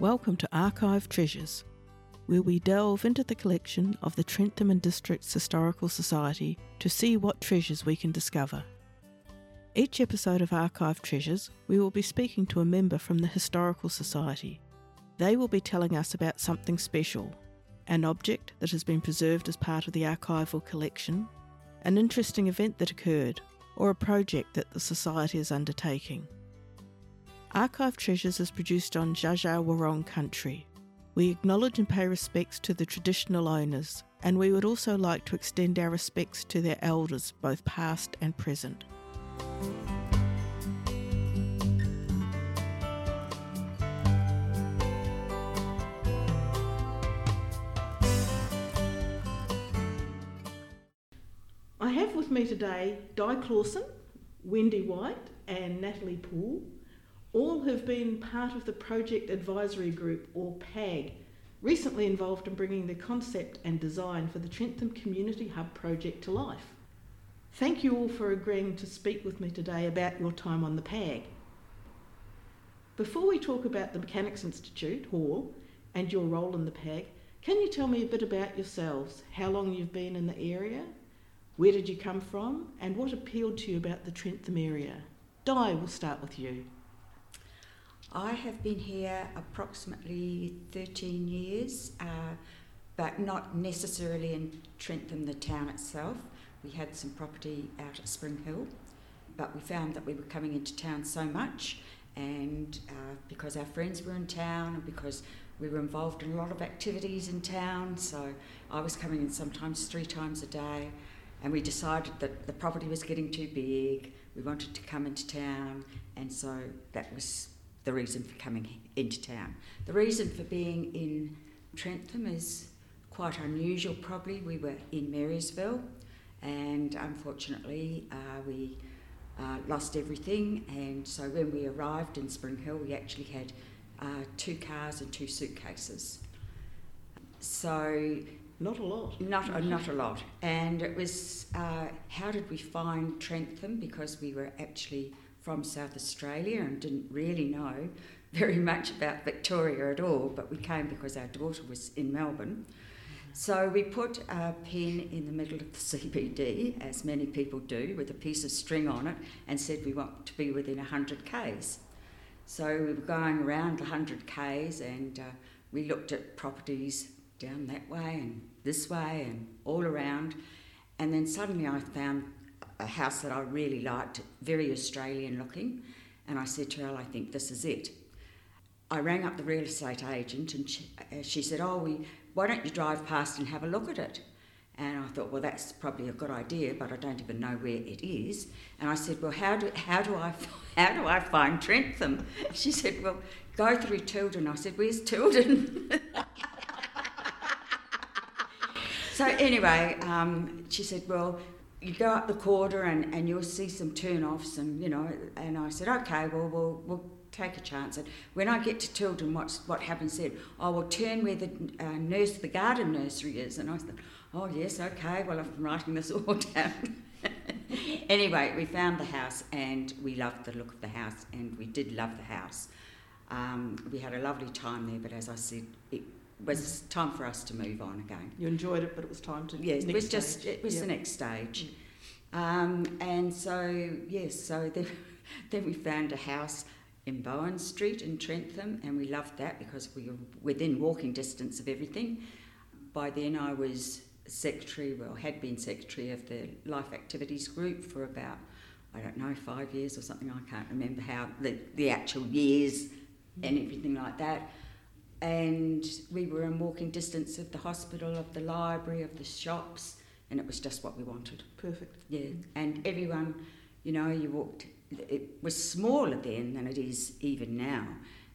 Welcome to Archive Treasures, where we delve into the collection of the Trentham and Districts Historical Society to see what treasures we can discover. Each episode of Archive Treasures, we will be speaking to a member from the Historical Society. They will be telling us about something special an object that has been preserved as part of the archival collection, an interesting event that occurred, or a project that the Society is undertaking. Archive Treasures is produced on Dja Wurrung country. We acknowledge and pay respects to the traditional owners, and we would also like to extend our respects to their elders, both past and present. I have with me today Di Clausen, Wendy White, and Natalie Poole. All have been part of the Project Advisory Group, or PAG, recently involved in bringing the concept and design for the Trentham Community Hub project to life. Thank you all for agreeing to speak with me today about your time on the PAG. Before we talk about the Mechanics Institute Hall and your role in the PAG, can you tell me a bit about yourselves, how long you've been in the area, where did you come from, and what appealed to you about the Trentham area? Di, we'll start with you. I have been here approximately 13 years, uh, but not necessarily in Trentham, the town itself. We had some property out at Spring Hill, but we found that we were coming into town so much, and uh, because our friends were in town, and because we were involved in a lot of activities in town, so I was coming in sometimes three times a day, and we decided that the property was getting too big. We wanted to come into town, and so that was the reason for coming into town. The reason for being in Trentham is quite unusual, probably. We were in Marysville, and unfortunately, uh, we uh, lost everything. And so when we arrived in Spring Hill, we actually had uh, two cars and two suitcases. So not a lot. Not a, not a lot. And it was uh, how did we find Trentham? Because we were actually from South Australia and didn't really know very much about Victoria at all, but we came because our daughter was in Melbourne. So we put a pin in the middle of the CBD, as many people do, with a piece of string on it, and said we want to be within 100 k's. So we were going around 100 k's, and uh, we looked at properties down that way and this way and all around. And then suddenly I found a house that I really liked, very Australian looking, and I said to her, I think this is it. I rang up the real estate agent and she, uh, she said, Oh, we, why don't you drive past and have a look at it? And I thought, well, that's probably a good idea, but I don't even know where it is. And I said, well, how do, how do, I, how do I find Trentham? She said, well, go through Tylden. I said, where's Tylden? so anyway, um, she said, well, you go up the Calder and, and you'll see some turn-offs and, you know, and I said, okay, well, we'll, we'll take a chance. And when I get to Tylden, what's, what happens then? I will turn where the uh, nurse, the garden nursery is. And I said, oh, yes, okay, well, I'm writing this all down. anyway, we found the house and we loved the look of the house and we did love the house. Um, we had a lovely time there, but as I said, it was time for us to move on again. You enjoyed it, but it was time to. Yes, it was just it was yep. the next stage, um, and so yes, so then, then we found a house in Bowen Street in Trentham, and we loved that because we were within walking distance of everything. By then, I was secretary, well, had been secretary of the Life Activities Group for about I don't know five years or something. I can't remember how the the actual years and everything like that and we were in walking distance of the hospital, of the library, of the shops, and it was just what we wanted. Perfect. Yeah, and everyone, you know, you walked. It was smaller then than it is even now,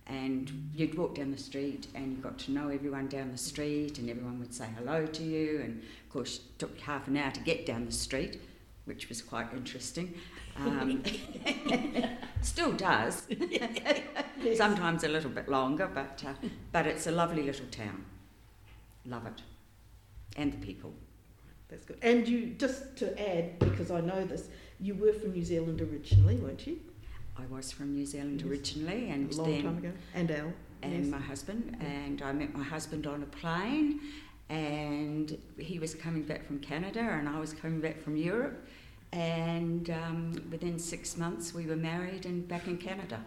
and you'd walk down the street and you got to know everyone down the street, and everyone would say hello to you, and of course, it took half an hour to get down the street which was quite interesting. Um, still does. Sometimes a little bit longer, but uh, but it's a lovely little town. Love it, and the people. That's good. And you just to add, because I know this, you were from New Zealand originally, weren't you? I was from New Zealand Yes. originally, A and long then time ago. And Al. and yes. my husband, Yeah. and I met my husband on a plane, and he was coming back from Canada, and I was coming back from Europe, and um, within six months we were married and back in Canada.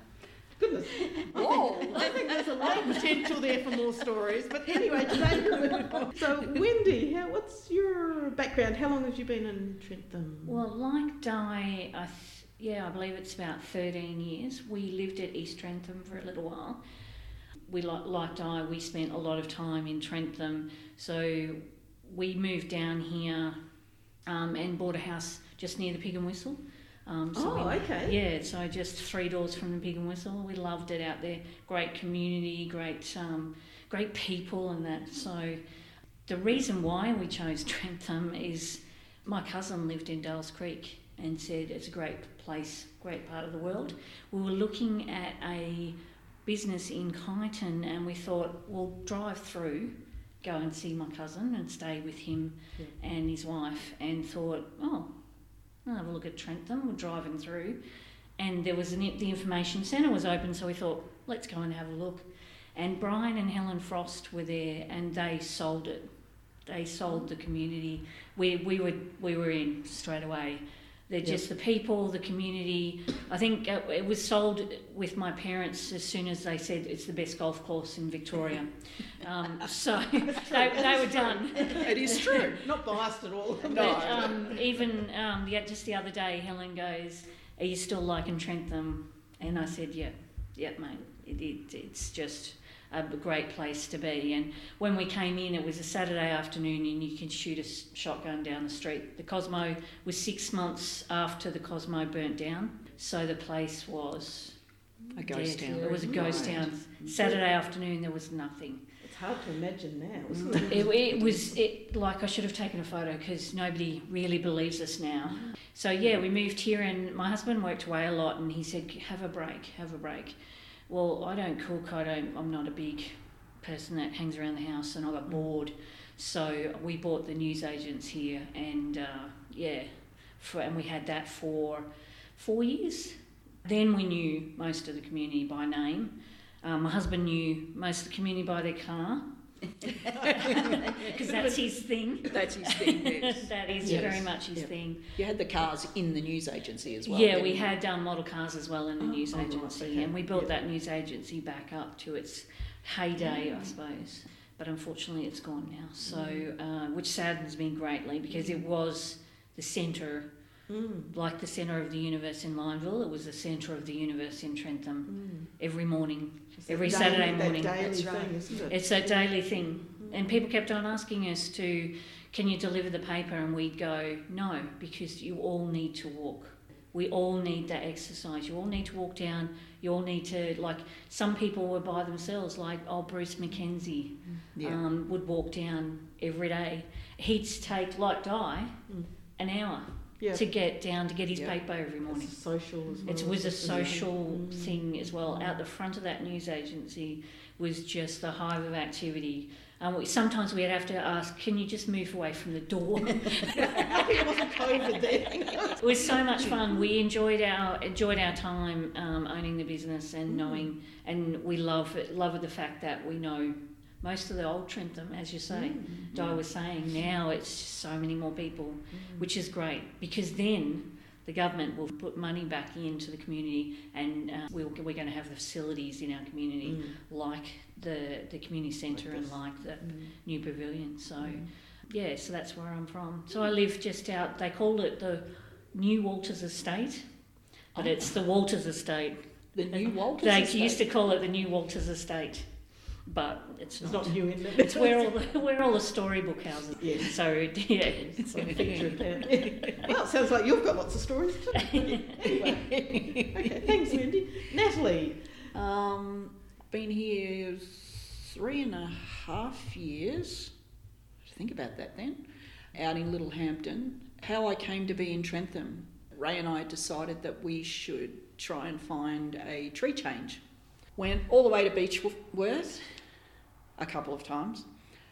Goodness. Whoa. I think, I think there's a lot of potential there for more stories. But anyway, today we're moving on. So, Wendy, how, what's your background? How long have you been in Trentham? Well, like Di, I th- yeah, I believe it's about 13 years. We lived at East Trentham for a little while. We like like Di, we spent a lot of time in Trentham, so we moved down here um, and bought a house just near the Pig and Whistle. Um, so oh, we, okay. Yeah, so just three doors from the Pig and Whistle. We loved it out there. Great community, great, um, great people, and that. So the reason why we chose Trentham is my cousin lived in Dales Creek and said it's a great place, great part of the world. We were looking at a business in Kyneton, and we thought we'll drive through, go and see my cousin and stay with him Yeah. and his wife, and thought, oh, I'll have a look at Trentham. We're driving through, and there was an, the information centre was open, so we thought, let's go and have a look. And Brian and Helen Frost were there, and they sold it. They sold the community. We we were we were in straight away. They're Yep. just the people, the community. I think it was sold with my parents as soon as they said it's the best golf course in Victoria. Um, so they, they were done. It is true. Not biased at all. No. But um, even um, yeah, just the other day, Helen goes, "Are you still liking Trentham?" And I said, "Yeah, yeah, mate. It, it, it's just a great place to be." And when we came in, it was a Saturday afternoon, and you can shoot a shotgun down the street. The Cosmo was six months after the Cosmo burnt down, so the place was A ghost dead. town. It was a ghost Right. town. Mm-hmm. Saturday afternoon, there was nothing. It's hard to imagine now, isn't mm. it? It, it was it like I should have taken a photo because nobody really believes us now. So yeah, we moved here, and my husband worked away a lot, and he said, "Have a break, have a break." Well, I don't cook. I don't. I'm not a big person that hangs around the house, and I got bored. So we bought the news agents here, and uh, yeah, for, and we had that for four years. Then we knew most of the community by name. Um, my husband knew most of the community by their car because that's his thing. That's his thing. Yes. that is Yes. very much his Yep. thing. You had the cars in the news agency as well. yeah, we you? had um, model cars as well in the Oh, news oh, right, agency, okay. and we built Yep. that news agency back up to its heyday, I suppose. But unfortunately, it's gone now. So, uh, which saddens me greatly because it was the centre, Mm. like the centre of the universe in Lineville. It was the centre of the universe in Trentham. Mm. Every morning, It's Every Saturday that morning. daily That's thing, right. isn't it? it's a daily thing. Mm. And people kept on asking us to, can you deliver the paper? And we'd go, no, because you all need to walk. We all need that exercise. You all need to walk down. You all need to, like, some people were by themselves, like, oh, Bruce McKenzie Yeah. um, would walk down every day. He'd take, like Di, Mm. an hour Yeah. to get down to get his Yeah. paper every morning. It's social as well. It was a social Mm. thing as well. Out the front of that news agency was just the hive of activity. And we, sometimes we'd have to ask, "Can you just move away from the door?" It wasn't COVID then. it was so much fun. We enjoyed our enjoyed our time um, owning the business and Mm. knowing, and we love it, love the fact that we know most of the old Trentham, as you say. Mm. Di was saying now it's so many more people, which is great because then the government will put money back into the community and uh, we'll, we're going to have the facilities in our community Mm. like the, the community centre and like the Mm. new pavilion. So, Mm. yeah, so that's where I'm from. So I live just out, they call it the New Walters Estate, but Oh. it's the Walters Estate. The new Walters. They estate. used to call it the New Walters Estate, but it's It's not. not new, isn't it? It's where all the where all the storybook houses. Yes. So yeah, It's a picture of that. well, it sounds like you've got lots of stories too. anyway. Okay, thanks, Wendy. Natalie. Um, been here three and a half years. Think about that then. Out in Littlehampton. How I came to be in Trentham. Ray and I decided that we should try and find a tree change. Went all the way to Beechworth a couple of times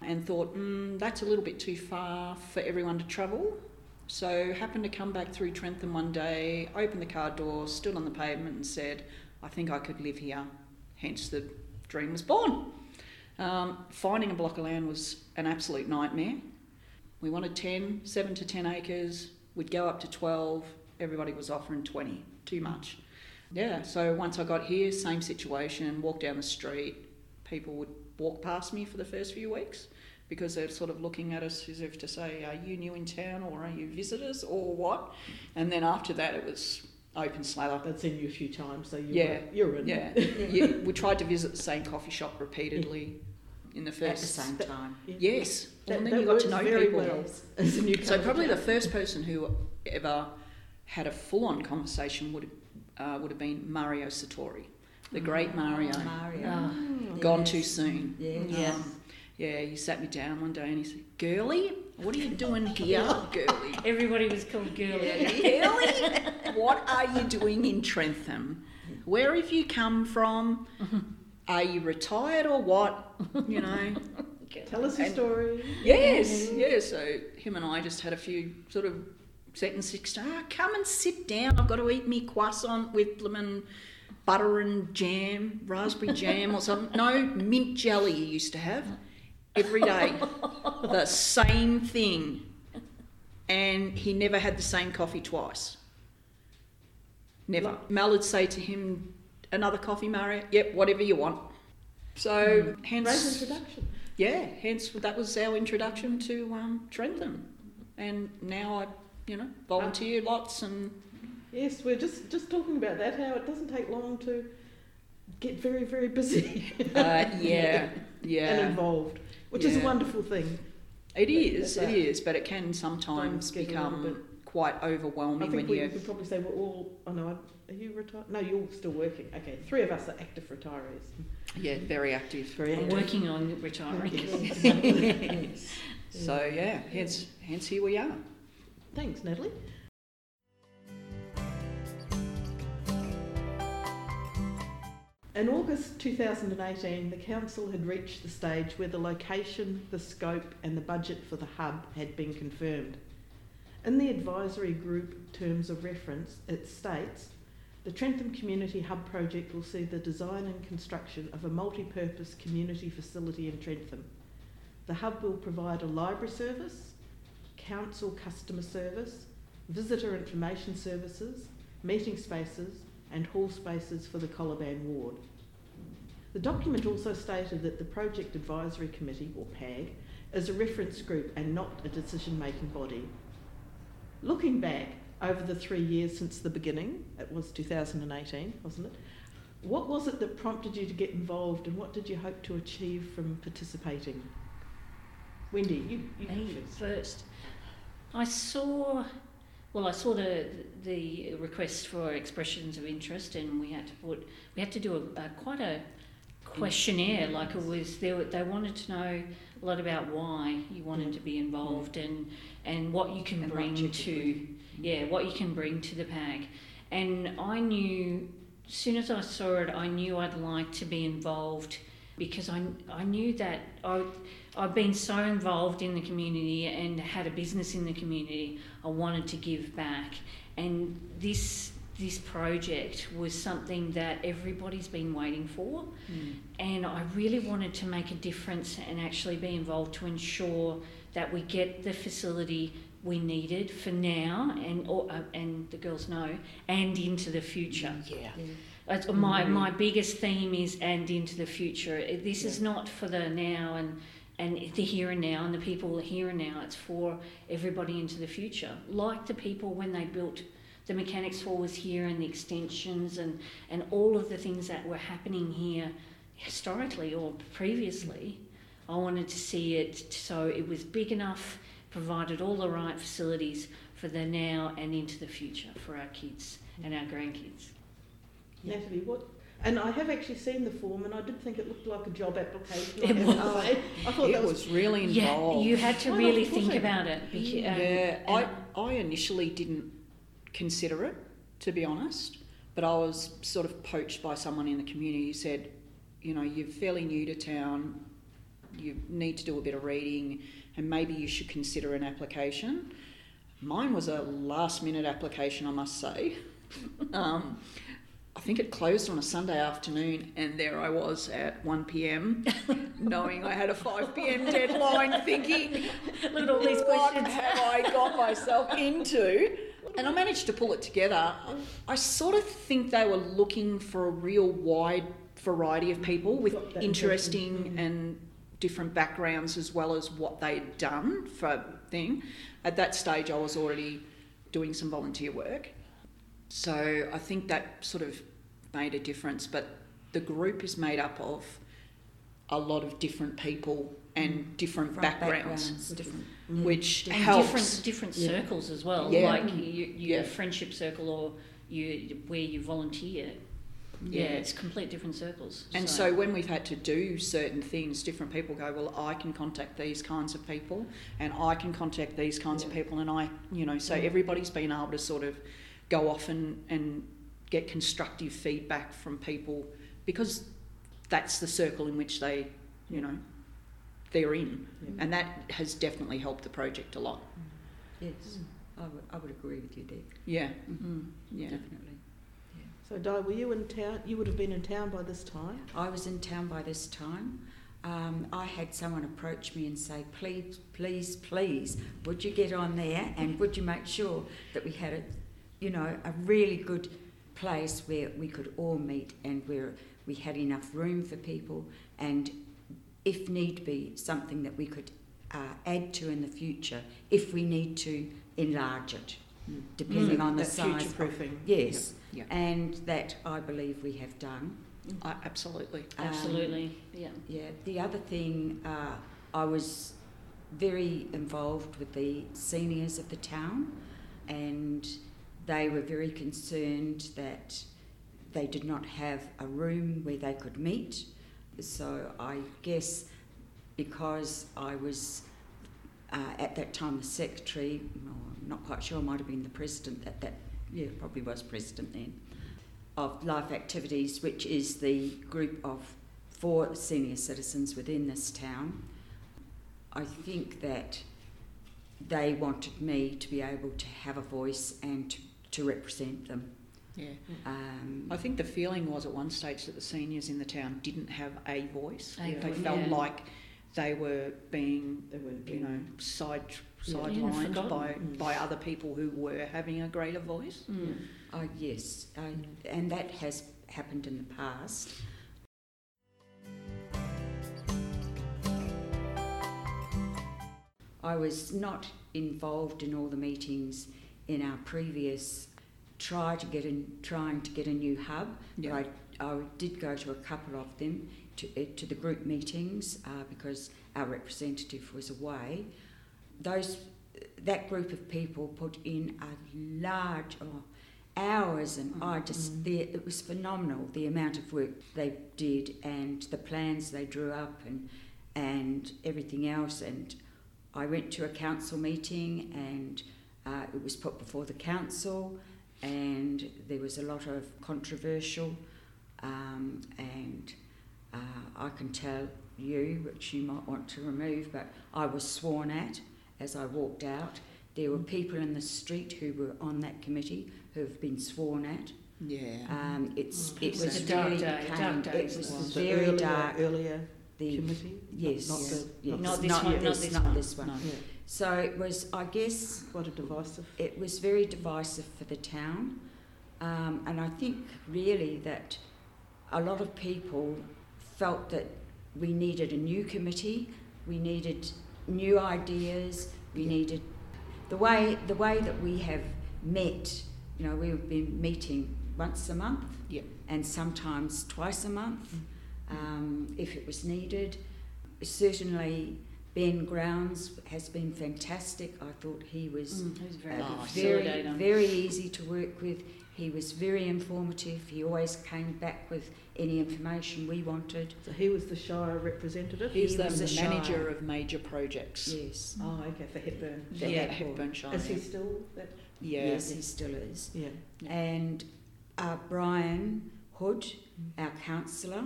and thought, mm, that's a little bit too far for everyone to travel. So happened to come back through Trentham one day, opened the car door, stood on the pavement and said, I think I could live here. Hence the dream was born. Um, finding a block of land was an absolute nightmare. We wanted 10, 7 to 10 acres. We'd go up to 12. Everybody was offering 20. Too much. Yeah, so once I got here, same situation, walk down the street, people would walk past me for the first few weeks because they're sort of looking at us as if to say, Are you new in town or are you visitors or what? And then after that, it was open slather. They'd seen you a few times, so you Yeah, were, you're in. Yeah, yeah. we tried to visit the same coffee shop repeatedly in the first. At the same time. Yes, That, and then you got to know people. well as a newcomer. So probably the first person who ever had a full-on conversation would uh, would have been Mario Satori, the great Mario, Mario. Ah, gone Yes. too soon. Yes. Yeah. Um, yeah, he sat me down one day and he said, Girly, what are you doing here, Girly? everybody was called girly. Girlie, what are you doing in Trentham? Where have you come from? Are you retired or what? You know." Tell us your story. Yes, yes. So him and I just had a few sort of sentences. Ah, come and sit down. I've got to eat me croissant with lemon butter and jam, raspberry jam or something. No, mint jelly you used to have every day. the same thing. And he never had the same coffee twice. Never. Would say to him, another coffee, Mario? Yep, whatever you want. So, hence. Great introduction. Yeah, hence that was our introduction to um, Trentham, and now I, you know, volunteer lots and Yes, we're just just talking about that. How it doesn't take long to get very very busy uh, yeah, and involved, which is a wonderful thing. it is, it is, but it can sometimes Times get a little become quite overwhelming I think when we you. could probably say we're all. Oh no, are you retired? No, you're still working. Okay, three of us are active retirees. Yeah, very active. Very I'm active. working on retiring. Yes. So yeah, hence hence here we are. Thanks, Natalie. In August 2018, the Council had reached the stage where the location, the scope, and the budget for the hub had been confirmed. In the advisory group terms of reference, it states the Trentham Community Hub project will see the design and construction of a multi purpose community facility in Trentham. The hub will provide a library service, council customer service, visitor information services, meeting spaces, and hall spaces for the Coliban ward. The document also stated that the Project Advisory Committee, or PAG, is a reference group and not a decision making body. Looking back over the three years since the beginning, it was 2018, wasn't it? What was it that prompted you to get involved and what did you hope to achieve from participating? Wendy, you, you first. I saw, well, I saw the the request for expressions of interest, and we had to put, we had to do a, a quite a questionnaire. Mm-hmm. Like it was, they they wanted to know a lot about why you wanted mm-hmm. to be involved mm-hmm. and and what you can And bring you to, yeah, what you can bring to the PAG. And I knew, as soon as I saw it, I knew I'd like to be involved because I I knew that I. I've been so involved in the community and had a business in the community. I wanted to give back, and this this project was something that everybody's been waiting for, and I really wanted to make a difference and actually be involved to ensure that we get the facility we needed for now and or, uh, and the girls know and into the future. Yeah. That's my my biggest theme is and into the future. This is not for the now and and the here and now and the people here and now. It's for everybody into the future. Like the people when they built the mechanics hall was here and the extensions and and all of the things that were happening here historically or previously. I wanted to see it so it was big enough, provided all the right facilities for the now and into the future for our kids and our grandkids. Natalie, what? And I have actually seen the form, and I did think it looked like a job application. I It was. to say. I thought It that was. was really Yeah, you had to Why really think Of about it. beca- um, yeah, I, I initially didn't consider it, to be honest, but I was sort of poached by someone in the community who said, you know, you're fairly new to town, you need to do a bit of reading, and maybe you should consider an application. Mine was a last minute application, I must say. um, I think it closed on a Sunday afternoon, and there I was at 1 pm, knowing I had a 5 pm deadline, thinking, Look at all these what questions. have I got myself into? And I managed to pull it together. I sort of think they were looking for a real wide variety of people with interesting impression. and different backgrounds as well as what they'd done for thing. At that stage, I was already doing some volunteer work. So I think that sort of made a difference. But the group is made up of a lot of different people and mm. different From backgrounds, different. Mm, which And helps. different different Yeah. circles as well. Yeah. Like you, you, Yeah. your friendship circle or you where you volunteer. Yeah, Yeah. it's complete different circles. And so when we've had to do certain things, different people go, well, I can contact these kinds of people, and I can contact these kinds of people, and I, you know, so Yeah. everybody's been able to sort of go off and, and get constructive feedback from people because that's the circle in which they, you know, they're in, Yeah. and that has definitely helped the project a lot. Yes, I would, I would agree with you there. Yeah, Mm-hmm. yeah. Definitely. So, Di, were you in town? You would have been in town by this time. I was in town by this time. Um, I had someone approach me and say, please, please, please, would you get on there and would you make sure that we had a, you know, a really good place where we could all meet and where we had enough room for people and, if need be, something that we could uh, add to in the future if we need to enlarge it, Mm. depending Mm. on the that size. future proofing. Yes, Yeah. and that I believe we have done. I, absolutely. Um, Absolutely. yeah. Yeah, the other thing, uh, I was very involved with the seniors of the town, and they were very concerned that they did not have a room where they could meet. So I guess because I was uh, at that time the secretary, I'm not quite sure, might have been the president at that, yeah, probably was president then, of Life Activities, which is the group of four senior citizens within this town. I think that they wanted me to be able to have a voice and to, to represent them. Yeah. Um, I think the feeling was at one stage that the seniors in the town didn't have a voice. A they voice, felt yeah. like they were being, They were you know, side sidelined forgotten. by Mm. by other people who were having a greater voice. Mm. oh, yes, uh, and that has happened in the past. I was not involved in all the meetings in our previous try to get in, trying to get a new hub. Yeah. But I, I did go to a couple of them to, uh, to the group meetings uh, because our representative was away. Those that group of people put in a large oh, hours, and I just the, it was phenomenal the amount of work they did and the plans they drew up and and everything else. And I went to a council meeting and uh, it was put before the council, and there was a lot of controversial, um, and uh, I can tell you, which you might want to remove, but I was sworn at as I walked out. There were people in the street who were on that committee who have been sworn at. Yeah. Um, it's it It was was a dark really day, came- dark day, It wasn't was the very earlier, dark. earlier The committee? yes, Not, not yes, the, yes. Not this not, one, not yes, this not this one. No. Yeah, So it was, I guess, quite a divisive. it was very divisive for the town, um, and I think really that a lot of people felt that we needed a new committee, we needed new ideas, we needed the way the way that we have met. You know, we've been meeting once a month, Yep. and sometimes twice a month, um, if it was needed. Certainly, Ben Grounds has been fantastic. I thought he was Mm, it was very uh, good very, very easy to work with. He was very informative. He always came back with any information we wanted. So he was the Shire representative. He He's the, was the a Shire. manager of major projects. Yes. Oh, okay, for Hepburn. For Yeah, Hepburn. Hepburn Shire. Is he still that? yeah. Yes, he still is. Yeah. And uh, Brian Hood, our councillor,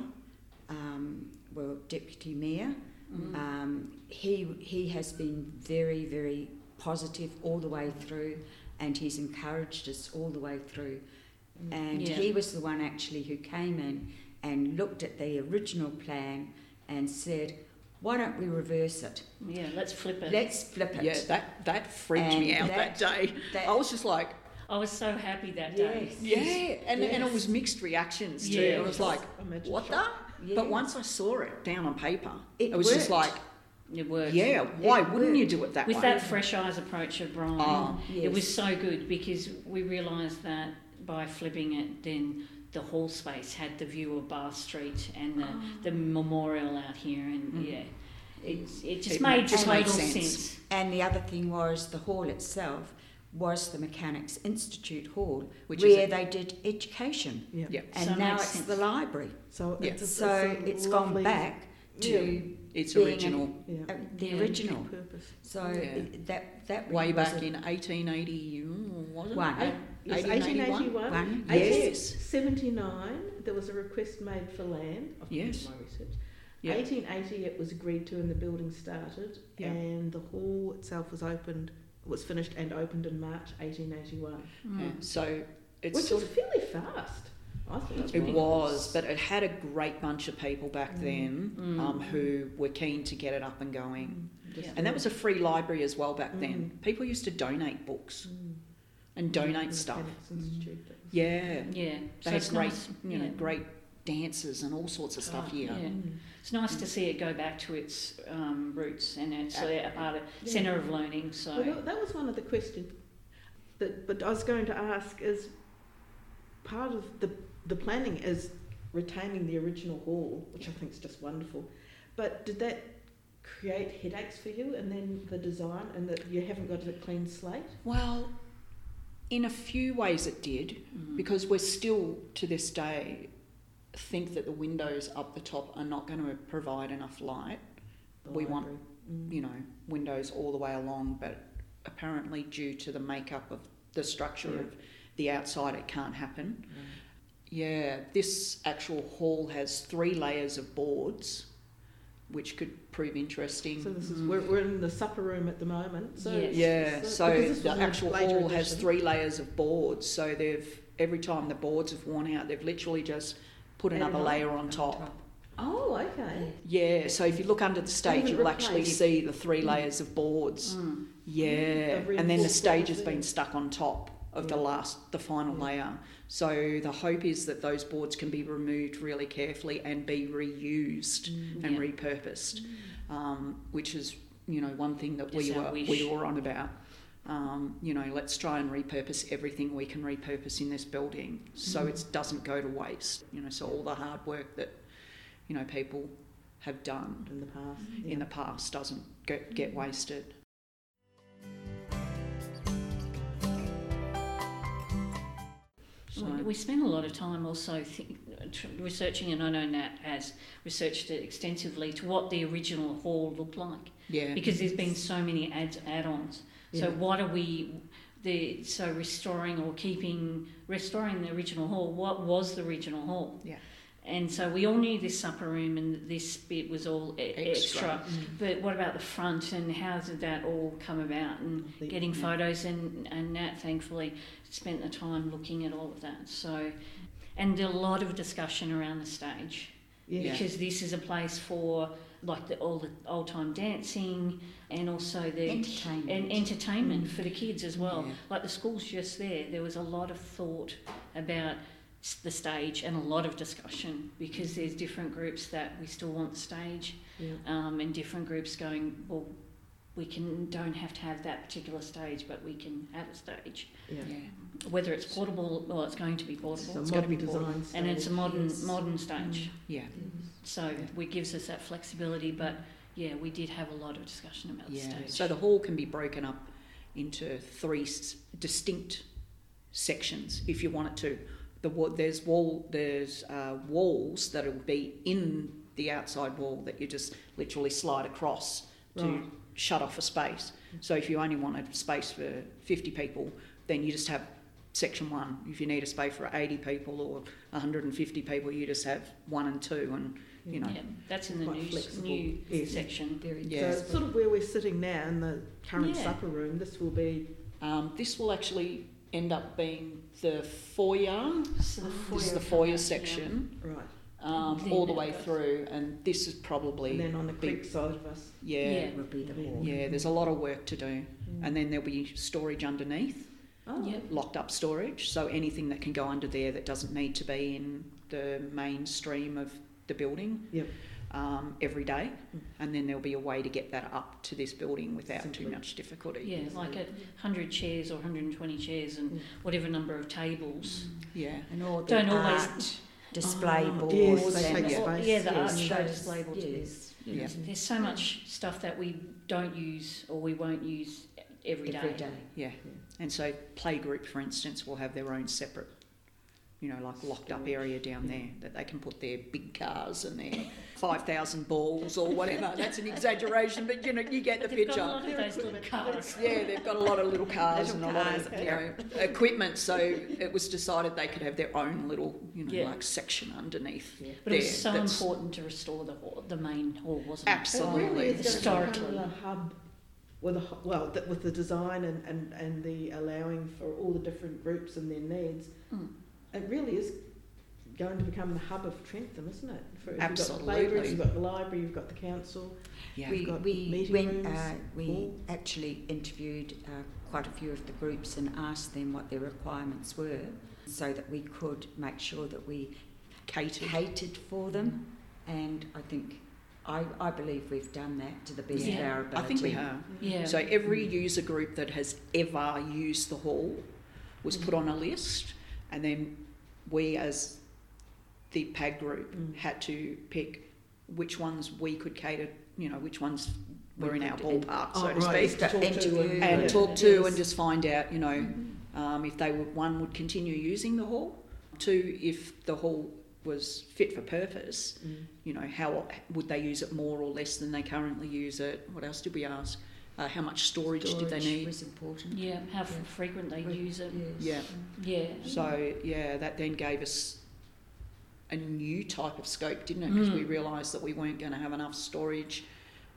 um, well, deputy mayor, Mm. um, he he has been very very positive all the way through, and he's encouraged us all the way through. And Yeah. he was the one actually who came in and looked at the original plan and said, "Why don't we reverse it? Yeah, let's flip it. Let's flip it." Yeah, that that freaked me out that, that- day. that- I was just like, I was so happy that day. Yes. yeah, and and it was mixed reactions too. Yeah. It was like, what shock. The? But once I saw it down on paper, It it, was just like, It worked. yeah, why It wouldn't you do it that With way? With that fresh eyes approach of Brian, Oh, it was so good because we realised that by flipping it, then the hall space had the view of Bath Street and the, the memorial out here, and Mm. yeah, it, it just It made just total made sense. sense. And the other thing was the hall itself was the Mechanics Institute Hall, Which is where they did education. Yeah. Yeah. And So now it's sense. the library. So Yeah. it's, a, So it's gone back to It's being original. Yeah. uh, the Yeah. original. Purpose. So Yeah. it- that that Way was back a- in 1880, ooh, was it? One. Eight- yes, 1881? 1881. one. Yes. 79, there was a request made for land. I've Yes. My research. Yeah. 1880, it was agreed to and the building started, Yeah. and the hall itself was opened, was finished and opened in March 1881, Mm. So it's which sort was of fairly fast. I thought It's it It was. really but it had a great bunch of people back Mm. then Mm. um, who were keen to get it up and going. Yeah. And that was a free library as well back then. Mm. People used to donate books Mm. and The donate stuff. Mechanics Institute, that was- Yeah, Yeah, they so had it's great, nice. you know, yeah. great dances and all sorts of stuff Oh, here. yeah. Mm. It's nice to see it go back to its um, roots and it's a part of Yeah. centre of learning. So Well, that, that was one of the questions that, but I was going to ask is part of the, the planning is retaining the original hall, which I think is just wonderful. But did that create headaches for you and then the design and that you haven't got a clean slate? Well, in a few ways it did, mm. because we're still to this day think that the windows up the top are not going to provide enough light. The We want, library? Mm. you know, windows all the way along, but apparently due to the makeup of the structure Yeah. of the outside, it can't happen. Mm. Yeah, this actual hall has three layers of boards, which could prove interesting. So this is Mm. we're, we're in the supper room at the moment. So Yes. yeah, so- so the actual hall has three layers of boards. So they've every time the boards have worn out, they've literally just put another layer on top. Oh, okay. Yeah, so if you look under the stage, you'll actually see the three layers of boards. Mm. Yeah, They've and then the stage has been stuck on top of the last, the final Yeah. layer. So the hope is that those boards can be removed really carefully and be reused Mm. and Yeah. repurposed, um, which is you know one thing that we Just were we were on about. Um, you know, let's try and repurpose everything we can repurpose in this building, so Mm. it doesn't go to waste. You know, so all the hard work that you know people have done In the past. in the past doesn't get, get wasted. So, We- We spent a lot of time also researching, and I know Nat has researched it extensively to what the original hall looked like yeah, because there's been so many add, add-ons. So Yeah. what are we, the so restoring or keeping restoring the original hall? What was the original hall? Yeah. And so we all knew this supper room and this bit was all e- Extra. extra. Mm. But what about the front and how did that all come about? And The- getting yeah. photos and, and Nat thankfully spent the time looking at all of that. So, and a lot of discussion around the stage Yeah. because this is a place for like the, all the old time dancing and also the Entertainment. and entertainment for the kids as well. Yeah. Like the school's just there. There was a lot of thought about the stage and a lot of discussion because there's different groups that we still want the stage Yeah. um, and different groups going well we can don't have to have that particular stage but we can have a stage. Yeah. yeah, whether it's portable well it's going to be It's portable a it's going to be modern portable. design and it's a modern yes. modern stage. Yeah, so it gives us that flexibility but yeah we did have a lot of discussion about the stage. So the hall can be broken up into three s- distinct sections if you want it to. The wa- there's wall there's uh, walls that'll be in the outside wall that you just literally slide across to Right. Shut off a space. So if you only want a space for 50 people, then you just have section one. If you need a space for 80 people or 150 people, you just have one and two, and you know. Yeah, that's in the new, flexible. new Yes. section. Very Yeah. So sort of where we're sitting now in the current Yeah. supper room. This will be Um, this will actually end up being the foyer. So the This is the foyer out, yeah. section, right, um, Then all the way goes- through, and this is probably and then on the big- creek side of us. yeah, Yeah. will be the hall. yeah. There's a lot of work to do, and then there'll be storage underneath. Oh, Yep. locked up storage, so anything that can go under there that doesn't need to be in the mainstream of the building Yep. um, every day, Mm. and then there'll be a way to get that up to this building without Simply. too much difficulty. Yeah, like a 100 chairs or 120 chairs and Mm. whatever number of tables. Yeah, And all the Don't always- art display Oh, boards. yes, and- take Or- space, yeah, the art yes. show Those- display boards. Yes. Yeah. There's so much stuff that we don't use or we won't use every day. Every day. yeah. And so playgroup, for instance, will have their own separate, you know, like locked up area down there that they can put their big cars and their five thousand balls or whatever. That's an exaggeration, but you know, you get the They've got picture. a lot of cars. Yeah, they've got a lot of little cars Little and a lot of you know, equipment. So it was decided they could have their own little, you know, Yeah. like section underneath. Yeah. But it was so that's- important to restore the hall, the main hall, wasn't it? Absolutely. It really is going to Historically. become a hub with a well th- with the design and, and, and the allowing for all the different groups and their needs. Mm. It really is going to become the hub of Trentham, isn't it? For, Absolutely. You've got the playgroups, you've got the library, you've got the council. Yeah. We, got we meeting went, rooms, uh, we hall. actually interviewed uh, quite a few of the groups and asked them what their requirements were so that we could make sure that we Catered. catered for them. And I think, I, I believe we've done that to the best Yeah. of our ability. I ability. think we have. Yeah. So every user group that has ever used the hall was put on a list, and then we, as the PAG group, Mm. had to pick which ones we could cater. You know, which ones We were in our ballpark, Oh, so to right, speak. to talk to and, and yeah. talk to Yes. and just find out, you know, Mm-hmm. um, if they would, one would continue using the hall, two, if the hall was fit for purpose, Mm. you know, how would they use it more or less than they currently use it? What else did we ask? Uh, how much storage, did they need? was important. yeah, how f- Yeah. frequent they We- use it. Yes. Yeah. Yeah. So yeah, that then gave us a new type of scope, didn't it? Because we Mm. realised that we weren't going to have enough storage,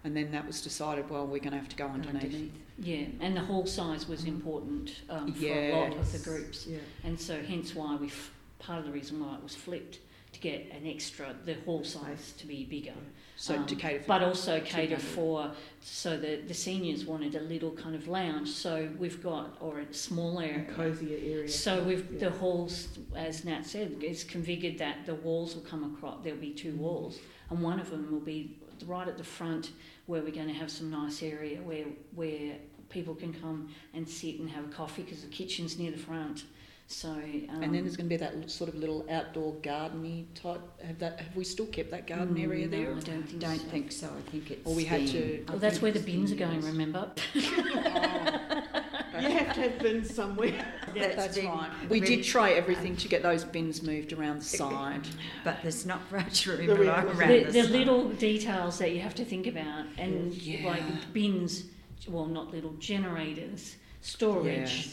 and then that was decided. Well, we're going to have to go underneath. Underneath. Yeah, and the hall size was important um, for a lot of the groups, Yeah. and so hence why we f- part of the reason why it was flipped to get an extra the hall size to be bigger, So to Um, cater for but also cater for so that the seniors wanted a little kind of lounge. So we've got or a small A cozier area. So we've Yeah. the halls, as Nat said, it's configured that the walls will come across. There'll be two walls, and one of them will be right at the front, where we're going to have some nice area where where people can come and sit and have a coffee because the kitchen's near the front. So um, and then there's going to be that sort of little outdoor gardeny type. Have that? Have we still kept that garden area mm, no, there? I don't think Don't so. think so. I think it's. Or we had been- to- I Well, that's where the it's bins are going. used. Remember? You have to have bins somewhere. Yeah, That's That's been right. We really- did try everything to get those bins moved around the side. But there's not much room The around the- around the, the the little details that you have to think about, and Yeah. like bins, well, not little generators, storage.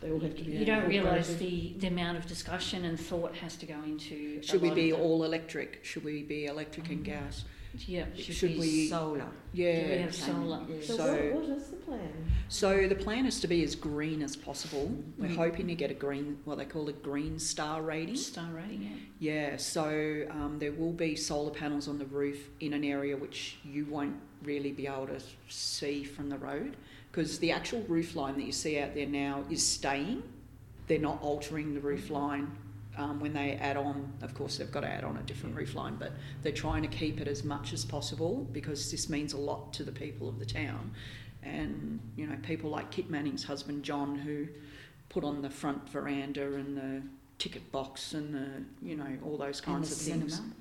They all have to be. You don't realise the, the amount of discussion and thought has to go into. a Should we lot be of all electric? Should we be electric and gas? Yeah. Should, should be we- solar? Yeah, we have solar. Yes. So, So- what, what is the plan? So the plan is to be as green as possible. We're Mm. hoping to get a green, what they call a green star rating. Star rating. Yeah. Yeah, so um, there will be solar panels on the roof in an area which you won't really be able to see from the road because the actual roof line that you see out there now is staying. They're not altering the roof line um, when they add on. Of course, they've got to add on a different roof line, but they're trying to keep it as much as possible because this means a lot to the people of the town. And you know, people like Kit Manning's husband John, who put on the front veranda and the ticket box and the you know all those kinds the of things. cinema.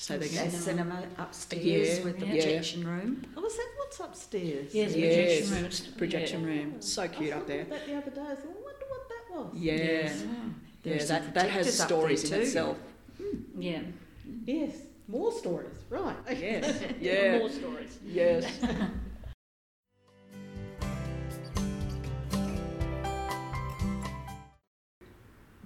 So they The get cinema upstairs Yeah, with the yeah. projection room. Oh, is that what's upstairs? Yeah, the Yes. projection room. It's- projection room. So I cute up there. That the other day, I thought, I wonder what that was. Yeah, Yes. yeah, There's that, that has projectors up there stories in too. itself. Hmm. Yeah. Yes, more stories. Right. Yes, yeah. yeah, More stories. yes.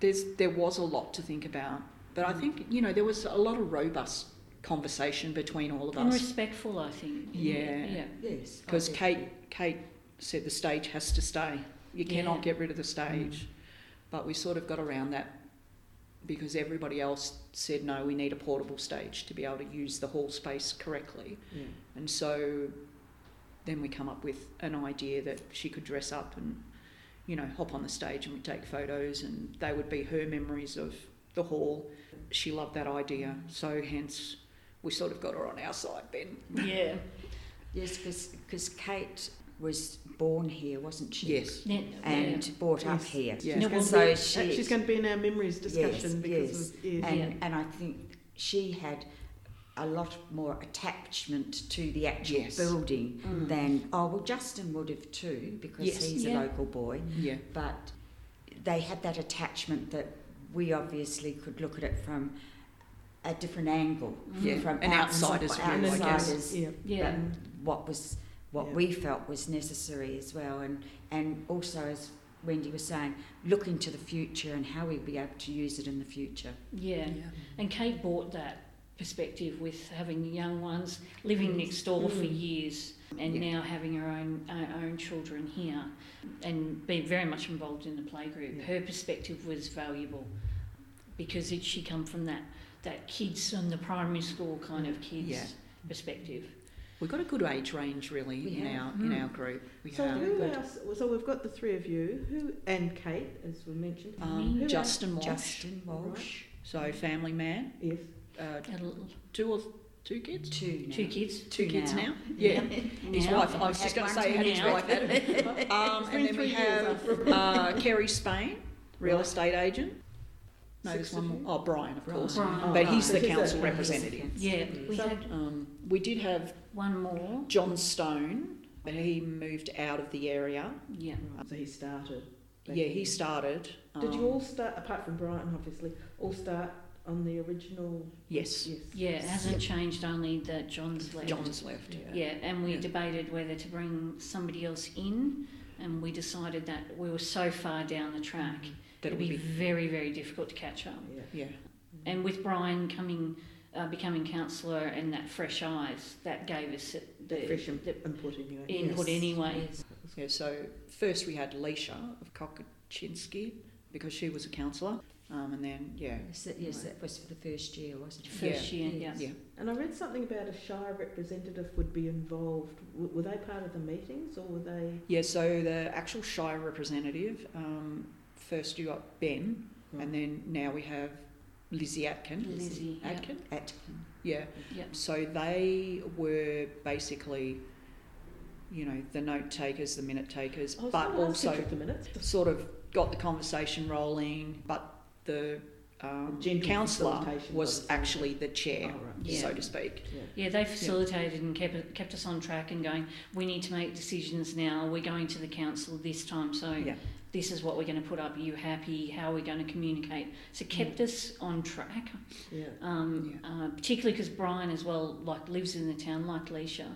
There's there was a lot to think about, but I mm. think you know there was a lot of robust conversation between all of And us. respectful, I think. Yeah. Yeah. Yes. Because Kate, Kate said the stage has to stay. You cannot Yeah. get rid of the mm. stage. But we sort of got around that because everybody else said no, we need a portable stage to be able to use the hall space correctly. Yeah. And so then we come up with an idea that she could dress up and, you know, hop on the stage and we'd take photos and they would be her memories of the hall. She loved that idea, so hence we sort of got her on our side, Ben. Yeah. Yes, because Kate was born here, wasn't she? Yes. Yeah. And brought up Yes. here. Yeah. No, So Uh, she, she's going to be in our memories discussion Yes, because yes. of, yes. and, Yeah. and I think she had a lot more attachment to the actual Yes. building Mm. than oh well Justin would have too because Yes. he's Yeah. a local boy Yeah. but they had that attachment that we obviously could look at it from a different angle Yeah, from an outsider's view, I guess. outsiders Yeah. Yeah. what was what Yeah. we felt was necessary as well and and also as Wendy was saying look into the future and how we'll be able to use it in the future Yeah. And Kate brought that perspective with having young ones living mm. next door for mm. years and Yeah. now having her own our own children here and being very much involved in the playgroup. Yeah. Her perspective was valuable because it, she come from that that kids and the primary school kind of kids Yeah. perspective. We've got a good age range really We in have. our in Mm. our group. We So have who else? So we've got the three of you, who and Kate, as we mentioned. um, Justin Walsh, Justin Walsh so family man, Yes. uh, A little, two or two kids, two now. two kids. two kids now. now. Yeah, his wife. I was just going to say had his wife had it. Um, and then we have after- uh, Kerry Spain, real Right. estate agent. No, Six there's one more. Oh, Brian, of Brian. course. Brian. But he's Oh, the he's council the- representative. Yeah, we So- had Um, we did have one more. John Stone, but he moved out of the area. Yeah. Right, so he started. back Yeah, he started. Did you um, all start, apart from Brian, obviously, all start on the original? Yes, Yes. Yeah, it hasn't changed, only that John's left. John's left. Yeah. Yeah, and we Yeah. debated whether to bring somebody else in, and we decided that we were so far down the track, That it'd be be. very, very difficult to catch up. Yeah. Yeah. And with Brian coming, uh, becoming councillor, and that fresh eyes, that gave us it- the, Fresh in- the input anyway. input Yes. anyway. Yes. Yeah, so first we had Licia of Kokocinski because she was a councillor. Um, and then, yeah, Yes, that, yes, that was for the first year, wasn't it? First year, yeah. yeah. And I read something about a Shire representative would be involved. W- were they part of the meetings or were they? Yeah, so the actual Shire representative, um, first you got Ben, and then now we have Lizzie Atkin. Lizzie, yeah. Atkin? Atkin. Yeah. Yeah. So they were basically, you know, the note takers, the minute takers, I but gonna ask you also the sort of got the conversation rolling, but the um, Gentle councillor was actually the chair, Oh, right. Yeah. so to speak. Yeah, they facilitated and kept kept us on track and going. We need to make decisions now. We're going to the council this time, so Yeah. This is what we're going to put up. Are you happy? How are we going to communicate? So kept us on track. Yeah. Um, uh, particularly because Brian as well, like lives in the town, like Licia.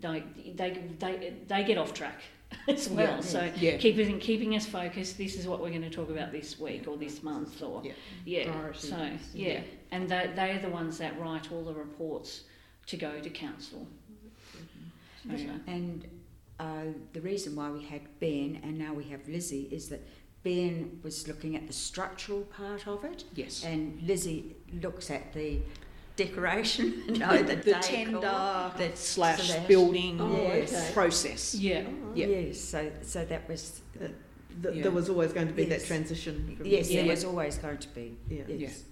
They they they they get off track as well. Yeah. So Yeah. keeping keeping us focused. This is what we're going to talk about this week or this month or Yeah. yeah. So yeah, and they they are the ones that write all the reports to go to council. So, yeah. And uh, the reason why we had Ben and now we have Lizzie is that Ben was looking at the structural part of it, Yes. and Lizzie looks at the decoration, you know, the, the tender the slash slash- building Oh, Yes. okay. process. Yeah. Oh, Yeah. Yes, so so that was Th- Yeah. There was always going to be that transition. From yes, Yeah. there was always going to be. Yeah. Yes.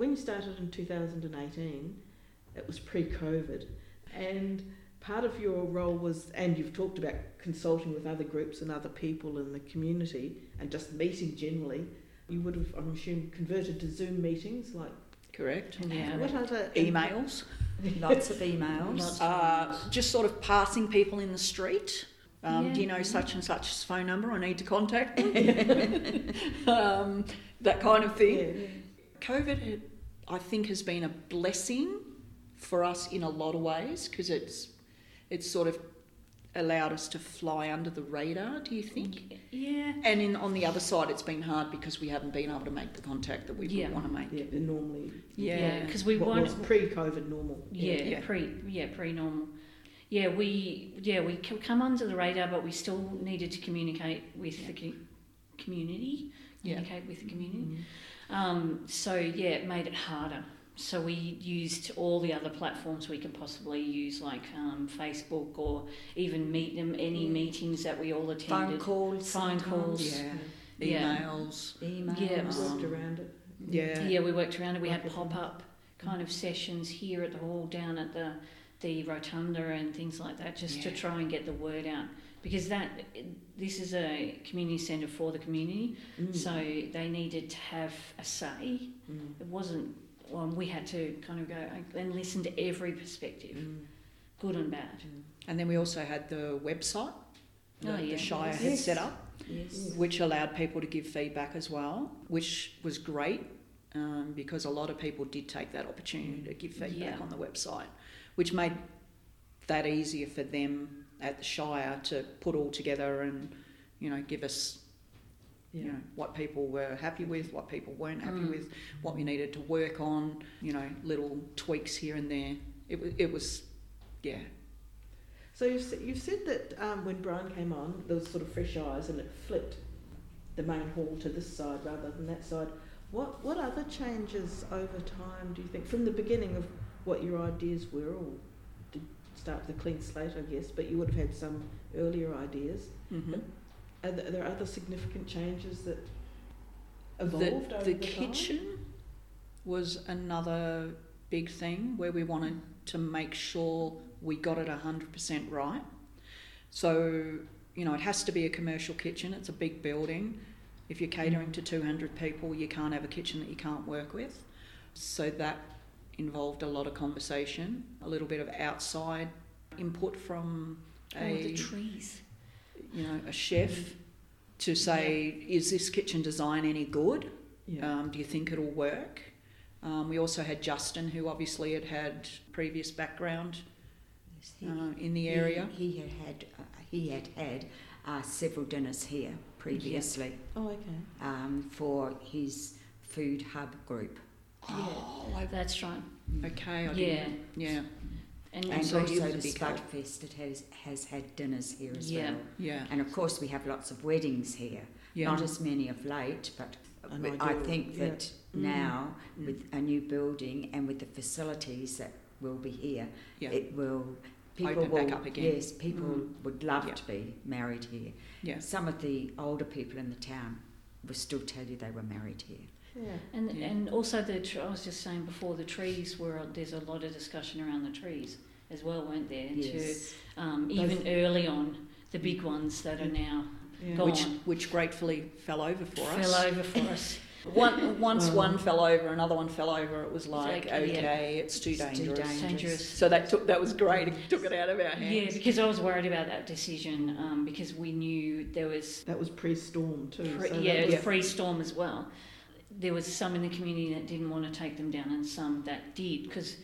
When you started in 2018, it was pre-COVID, and part of your role was, and you've talked about consulting with other groups and other people in the community, and just meeting generally. You would have, I'm assuming, converted to Zoom meetings. Like, Correct. Yeah. what other Emails. Lots of emails. Lots. Uh, just sort of passing people in the street. Um, Yeah. Do you know such and such's phone number? I need to contact them. um, that kind of thing. Yeah. COVID, had- I think, has been a blessing for us in a lot of ways because it's it's sort of allowed us to fly under the radar, do you think? Yeah. And in on the other side, it's been hard because we haven't been able to make the contact that we Yeah. would want to make. Yeah, normally. Yeah. because we what want was pre-COVID normal. Yeah, Yeah. pre yeah pre normal. Yeah, we yeah we c- come under the radar, but we still needed to communicate with the co- community. Yeah. Communicate with the community. Mm. Um, so yeah, it made it harder. So we used all the other platforms we could possibly use, like um, Facebook or even meet them any meetings that we all attended, Phone attended. calls. Phone calls. Yeah. Yeah. Emails. Emails. Yeah. Worked around it. Yeah. Yeah, we worked around it. We had pop up kind of sessions here at the hall, down at the the rotunda, and things like that, just to try and get the word out. Because that this is a community centre for the community, Mm. so they needed to have a say. Mm. It wasn't. Well, we had to kind of go and listen to every perspective, Mm. good and bad. And then we also had the website that Oh, yeah. the Shire had set up, Yes. which allowed people to give feedback as well, which was great um, because a lot of people did take that opportunity to give feedback Yeah. on the website, which made that easier for them at the Shire to put all together and you know give us Yeah. you know what people were happy with, what people weren't happy Mm. with, what we needed to work on, you know, little tweaks here and there. It was it was yeah So you've, you've said that um, when Brian came on, there was sort of fresh eyes and it flipped the main hall to this side rather than that side. What what other changes over time do you think from the beginning of what your ideas were, or start with a clean slate, I guess, but you would have had some earlier ideas. hmm Are there, are there other significant changes that The, evolved over the the kitchen was another big thing where we wanted to make sure we got it 100% right. So, you know, it has to be a commercial kitchen, it's a big building. If you're catering to 200 people, you can't have a kitchen that you can't work with. So that involved a lot of conversation, a little bit of outside input from Oh, the trees. you know, a chef to say, is this kitchen design any good? Yeah. Um, do you think it'll work? Um, we also had Justin, who obviously had had previous background Yes, he- uh, in the area. He, had had uh, he had had uh, several dinners here previously oh, okay. um, for his food hub group. Oh, That's right. okay. I Yeah. didn't- yeah, And, And so also the big help. Spudfest it has, has had dinners here as Yeah. well. yeah, And of course we have lots of weddings here. yeah. Not as many of late, but An I think that Mm. now Mm. with a new building and with the facilities that will be here, yeah, it will people Open will back up again. yes people Mm. would love Yeah. to be married here. yeah, Some of the older people in the town will still tell you they were married here. Yeah. And Yeah. and also the tr- I was just saying before the trees were there's a lot of discussion around the trees as well, weren't there? Yes. To um, Those- even early on, the big ones that are now Yeah. Go which on. which gratefully fell over for us. fell over for us. One, once Well- one fell over, another one fell over. It was like, like, yeah. okay, it's too It's too dangerous. dangerous. Dangerous. So that took that was great. It took it out of our hands. Yeah, because I was worried about that decision um, because we knew there was That was pre-storm too. pre- so yeah, that it was was- pre-storm as well. There was some in the community that didn't want to take them down, and some that did. Because,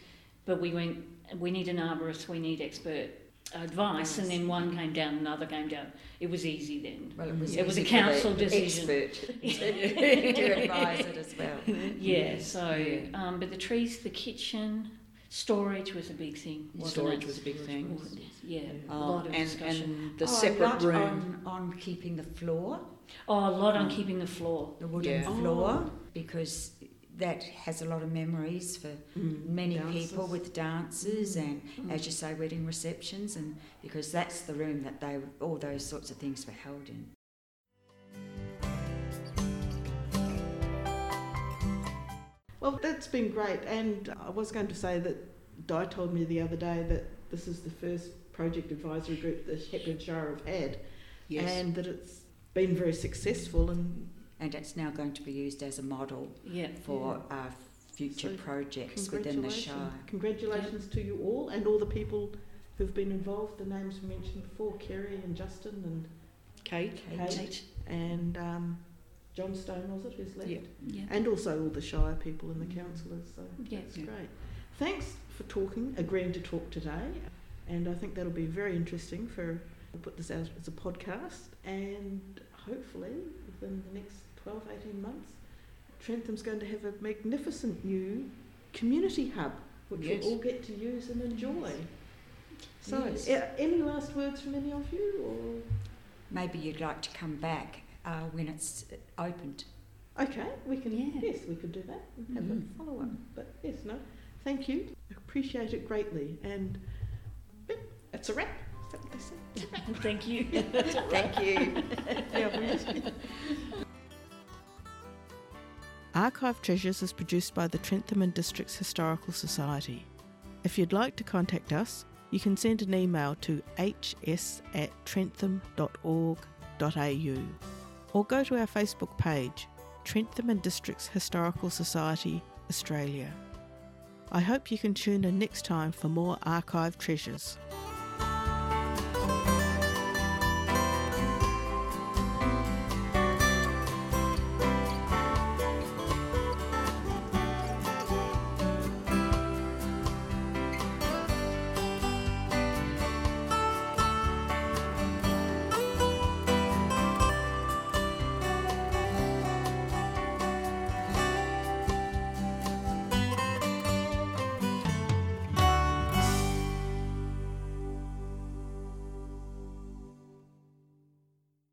but we went. We need an arborist. We need expert advice, and then one came down, another came down. It was easy then. Well, it was It was a easy for the council decision. Expert to, to advise it as well. Yeah. So, um, but the trees, the kitchen, storage was a big thing. Wasn't Storage it? was a big thing. Yeah, a Um, lot of and, discussion. and the Oh, separate a lot room. on, on keeping the floor, oh, a lot on Mm. keeping the floor. the wooden Yeah. floor, Oh. because that has a lot of memories for Mm, many dances. people with dances Mm. and, Mm. as you say, wedding receptions, and because that's the room that they all those sorts of things were held in. Well, that's been great, and I was going to say that Di told me the other day that this is the first project advisory group that Hepburn Shire have had, Yes. and that it's been very successful. And And it's now going to be used as a model Yeah. for uh, future So, projects within the congratulations, Shire. congratulations to you all and all the people who've been involved. The names we mentioned before: Kerry and Justin and Kate. Kate. Kate and um, John Stone was it who's left, Yeah. Yeah. and also all the Shire people and the mm. councillors. So Yeah. that's Yeah. great. Thanks for talking, agreeing to talk today, and I think that'll be very interesting for We'll put this out as a podcast, and hopefully within the next 12, 18 months, Trentham's going to have a magnificent new community hub, which Yes. we'll all get to use and enjoy. So, Yes. any last words from any of you? Or Maybe you'd like to come back uh, when it's opened. okay, we can. Yeah. Yes, we could do that and have Mhm. a follow up. But yes, no, thank you. Appreciate it greatly, and yep, that's a wrap. Is that what they say? Thank you. Thank you. Yeah, Archive Treasures is produced by the Trentham and Districts Historical Society. If you'd like to contact us, you can send an email to hs at trentham.org.au or go to our Facebook page, Trentham and Districts Historical Society, Australia. I hope you can tune in next time for more archive treasures.